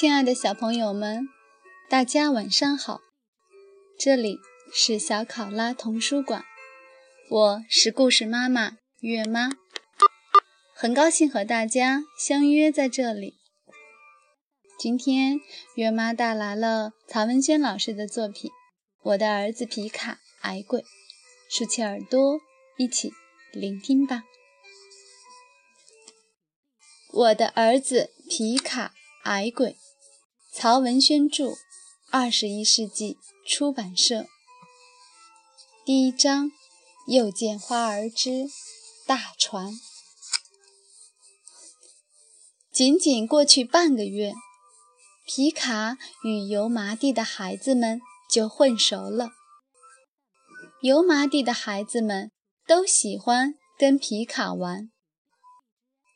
亲爱的小朋友们，大家晚上好！这里是小考拉童书馆，我是故事妈妈月妈，很高兴和大家相约在这里。今天月妈带来了曹文轩老师的作品《我的儿子皮卡矮鬼》，竖起耳朵，一起聆听吧。我的儿子皮卡矮鬼，曹文轩著，二十一世纪出版社。第一章，又见花儿之大船。仅仅过去半个月。皮卡与油麻地的孩子们就混熟了。油麻地的孩子们都喜欢跟皮卡玩，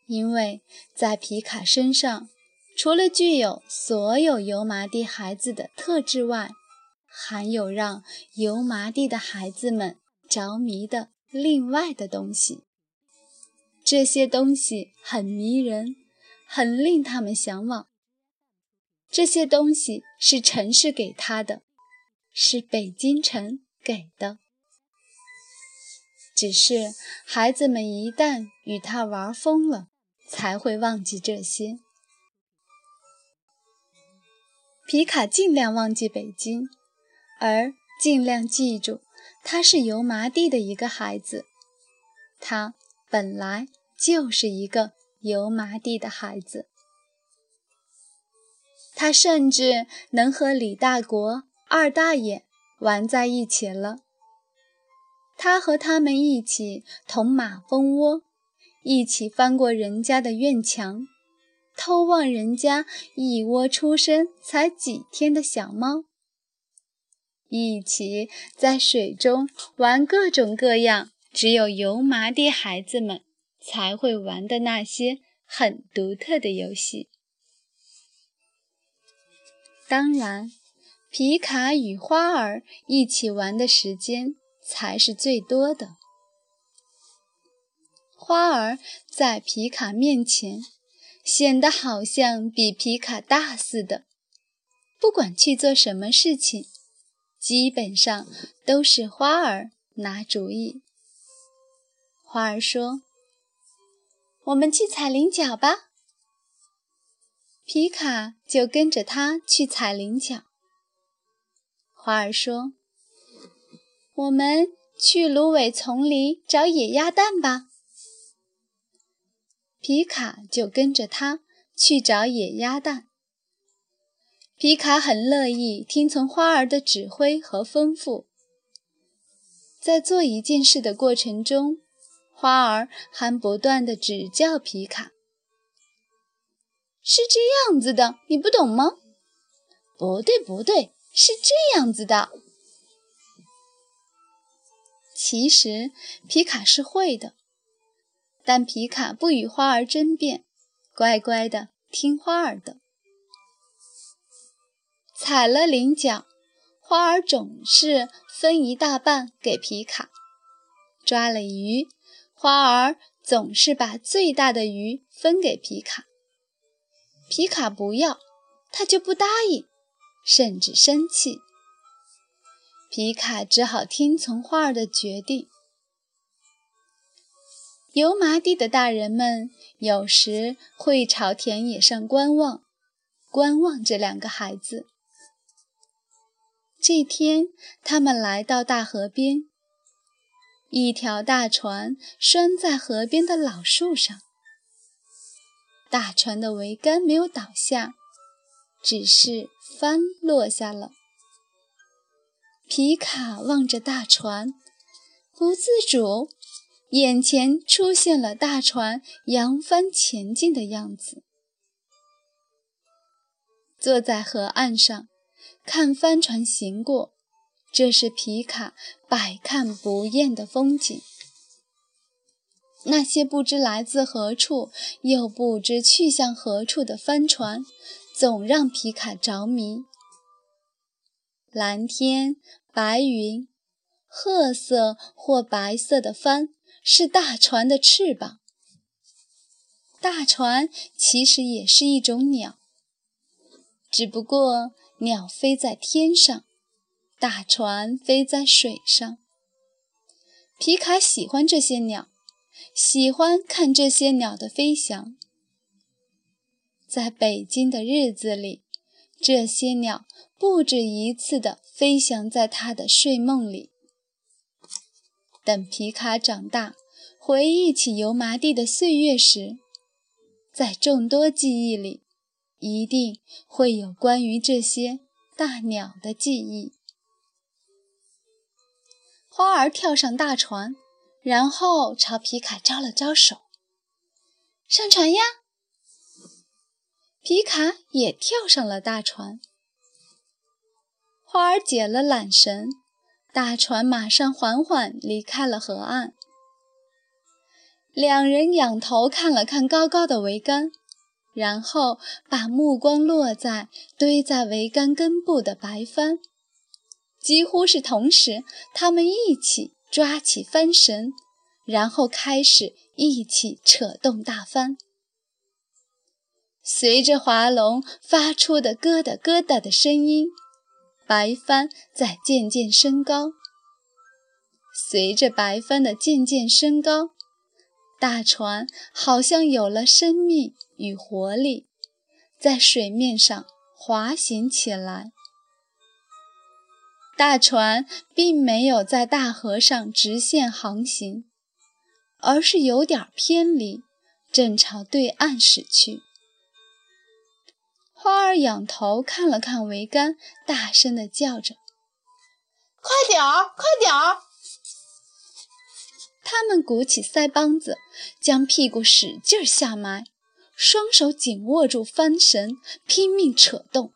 因为在皮卡身上，除了具有所有油麻地孩子的特质外，还有让油麻地的孩子们着迷的另外的东西。这些东西很迷人，很令他们向往。这些东西是城市给他的，是北京城给的。只是孩子们一旦与他玩疯了，才会忘记这些。皮卡尽量忘记北京，而尽量记住他是油麻地的一个孩子。他本来就是一个油麻地的孩子。他甚至能和李大国、二大爷玩在一起了。他和他们一起捅马蜂窝，一起翻过人家的院墙，偷望人家一窝出生才几天的小猫，一起在水中玩各种各样只有油麻地孩子们才会玩的那些很独特的游戏。当然，皮卡与花儿一起玩的时间才是最多的。花儿在皮卡面前显得好像比皮卡大似的，不管去做什么事情，基本上都是花儿拿主意。花儿说：“我们去踩菱角吧。”皮卡就跟着他去采菱角。花儿说：“我们去芦苇丛里找野鸭蛋吧。”皮卡就跟着他去找野鸭蛋。皮卡很乐意听从花儿的指挥和吩咐。在做一件事的过程中，花儿还不断地指教皮卡。是这样子的，你不懂吗？不对，不对，是这样子的。其实皮卡是会的，但皮卡不与花儿争辩，乖乖的听花儿的。采了菱角，花儿总是分一大半给皮卡；抓了鱼，花儿总是把最大的鱼分给皮卡。皮卡不要，他就不答应，甚至生气。皮卡只好听从花儿的决定。油麻地的大人们有时会朝田野上观望，观望这两个孩子。这天，他们来到大河边，一条大船拴在河边的老树上。大船的桅杆没有倒下，只是翻落下了。皮卡望着大船，不自主，眼前出现了大船扬帆前进的样子。坐在河岸上，看帆船行过，这是皮卡百看不厌的风景。那些不知来自何处又不知去向何处的帆船，总让皮卡着迷。蓝天、白云、褐色或白色的帆是大船的翅膀。大船其实也是一种鸟。只不过鸟飞在天上，大船飞在水上。皮卡喜欢这些鸟，喜欢看这些鸟的飞翔。在北京的日子里，这些鸟不止一次地飞翔在他的睡梦里。等皮卡长大，回忆起油麻地的岁月时，在众多记忆里，一定会有关于这些大鸟的记忆。花儿跳上大船，然后朝皮卡招了招手：“上船呀！”皮卡也跳上了大船。花儿解了缆绳，大船马上缓缓离开了河岸。两人仰头看了看高高的桅杆，然后把目光落在堆在桅杆根部的白帆。几乎是同时，他们一起抓起帆绳，然后开始一起扯动大帆。随着划龙发出的咯哒咯哒的声音，白帆在渐渐升高。随着白帆的渐渐升高，大船好像有了生命与活力，在水面上滑行起来。大船并没有在大河上直线航行，而是有点偏离，正朝对岸驶去。花儿仰头看了看桅杆，大声地叫着：“快点儿，快点儿！”他们鼓起腮帮子，将屁股使劲下埋，双手紧握住帆绳，拼命扯动。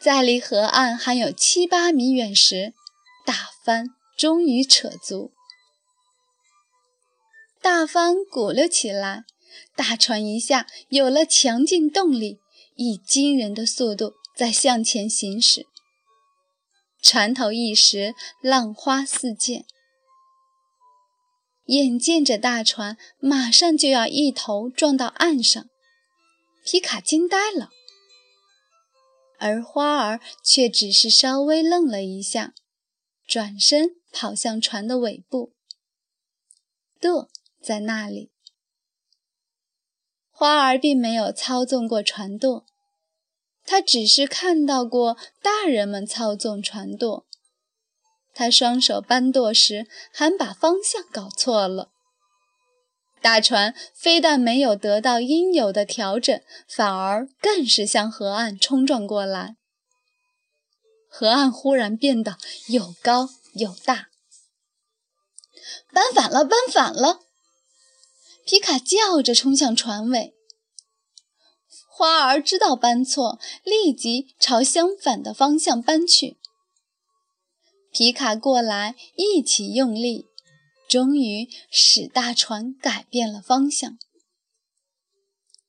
在离河岸还有七八米远时，大帆终于扯足，大帆鼓了起来，大船一下有了强劲动力，以惊人的速度在向前行驶。船头一时浪花四溅，眼见着大船马上就要一头撞到岸上，皮卡惊呆了。而花儿却只是稍微愣了一下，转身跑向船的尾部。舵在那里。花儿并没有操纵过船舵，他只是看到过大人们操纵船舵。他双手搬舵时，还把方向搞错了。大船非但没有得到应有的调整，反而更是向河岸冲撞过来。河岸忽然变得又高又大，搬反了，搬反了！皮卡叫着冲向船尾。花儿知道搬错，立即朝相反的方向搬去。皮卡过来，一起用力。终于使大船改变了方向。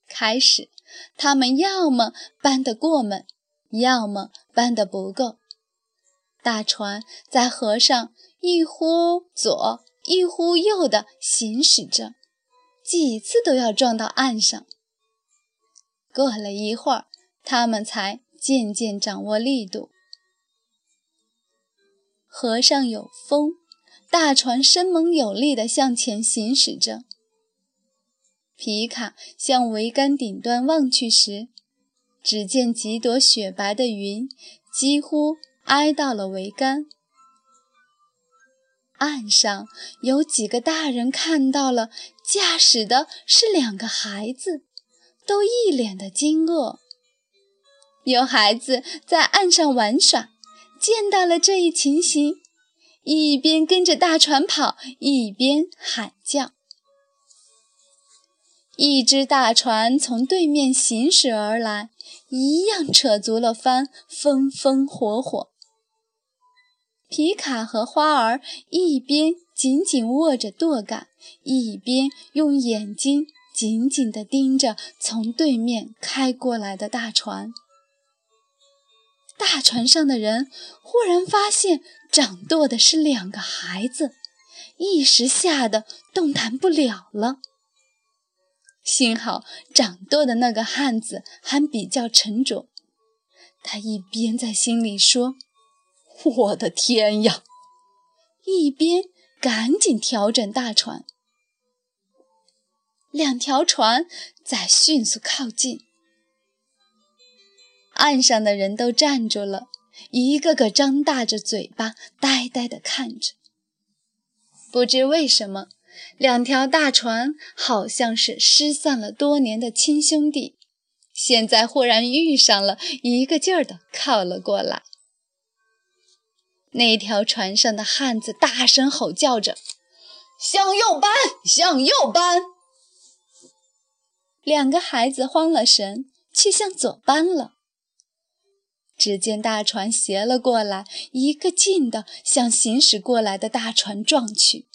开始，他们要么搬得过猛，要么搬得不够。大船在河上一忽左一忽右地行驶着，几次都要撞到岸上。过了一会儿，他们才渐渐掌握力度。河上有风。大船生猛有力地向前行驶着。皮卡向桅杆顶端望去时，只见几朵雪白的云几乎挨到了桅杆。岸上有几个大人看到了，驾驶的是两个孩子，都一脸的惊愕。有孩子在岸上玩耍，见到了这一情形。一边跟着大船跑，一边喊叫。一只大船从对面行驶而来，一样扯足了帆，风风火火。皮卡和花儿一边紧紧握着舵杆，一边用眼睛紧紧地盯着从对面开过来的大船。大船上的人忽然发现。掌舵的是两个孩子，一时吓得动弹不了了。幸好掌舵的那个汉子还比较沉着，他一边在心里说：“ 我的天呀！”一边赶紧调整大船。两条船在迅速靠近，岸上的人都站住了，一个个张大着嘴巴，呆呆地看着。不知为什么，两条大船好像是失散了多年的亲兄弟，现在忽然遇上了，一个劲儿地靠了过来。那条船上的汉子大声吼叫着：“向右搬，向右搬！”两个孩子慌了神，去向左搬了。只见大船斜了过来，一个劲地向行驶过来的大船撞去。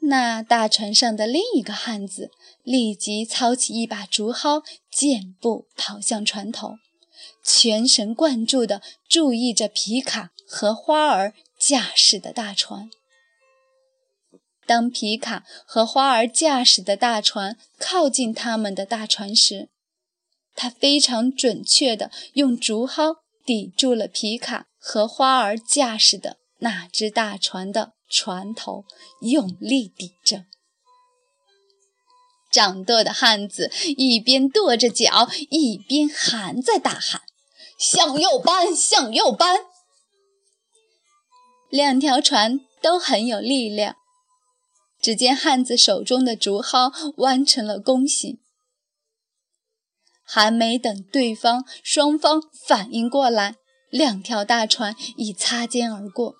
那大船上的另一个汉子立即操起一把竹蒿，健步跑向船头，全神贯注地注意着皮卡和花儿驾驶的大船。当皮卡和花儿驾驶的大船靠近他们的大船时，他非常准确地用竹蒿抵住了皮卡和花儿驾驶的那只大船的船头，用力抵着。掌舵的汉子一边跺着脚，一边还在大喊：“向右搬，向右搬！”两条船都很有力量。只见汉子手中的竹蒿弯成了弓形。还没等对方双方反应过来，两条大船已擦肩而过。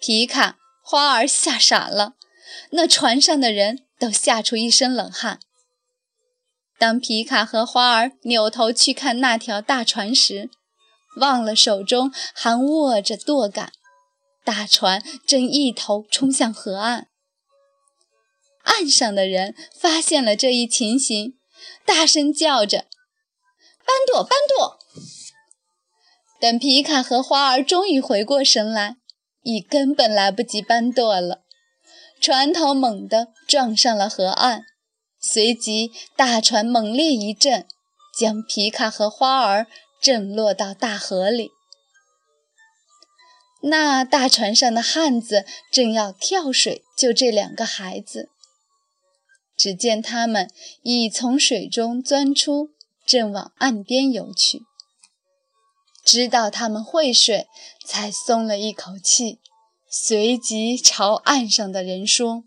皮卡、花儿吓傻了，那船上的人都吓出一身冷汗。当皮卡和花儿扭头去看那条大船时，忘了手中还握着舵杆，大船正一头冲向河岸。岸上的人发现了这一情形。大声叫着：“搬舵，搬舵！”等皮卡和花儿终于回过神来，已根本来不及搬舵了。船头猛地撞上了河岸，随即大船猛烈一震，将皮卡和花儿震落到大河里。那大船上的汉子正要跳水救这两个孩子。只见他们已从水中钻出，正往岸边游去。知道他们会水，才松了一口气，随即朝岸上的人说：“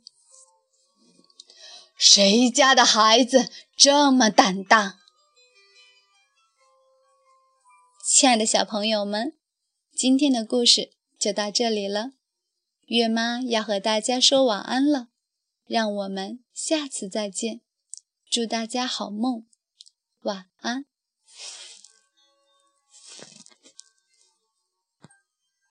谁家的孩子这么胆大？”亲爱的小朋友们，今天的故事就到这里了。月妈要和大家说晚安了。让我们下次再见，祝大家好梦，晚安。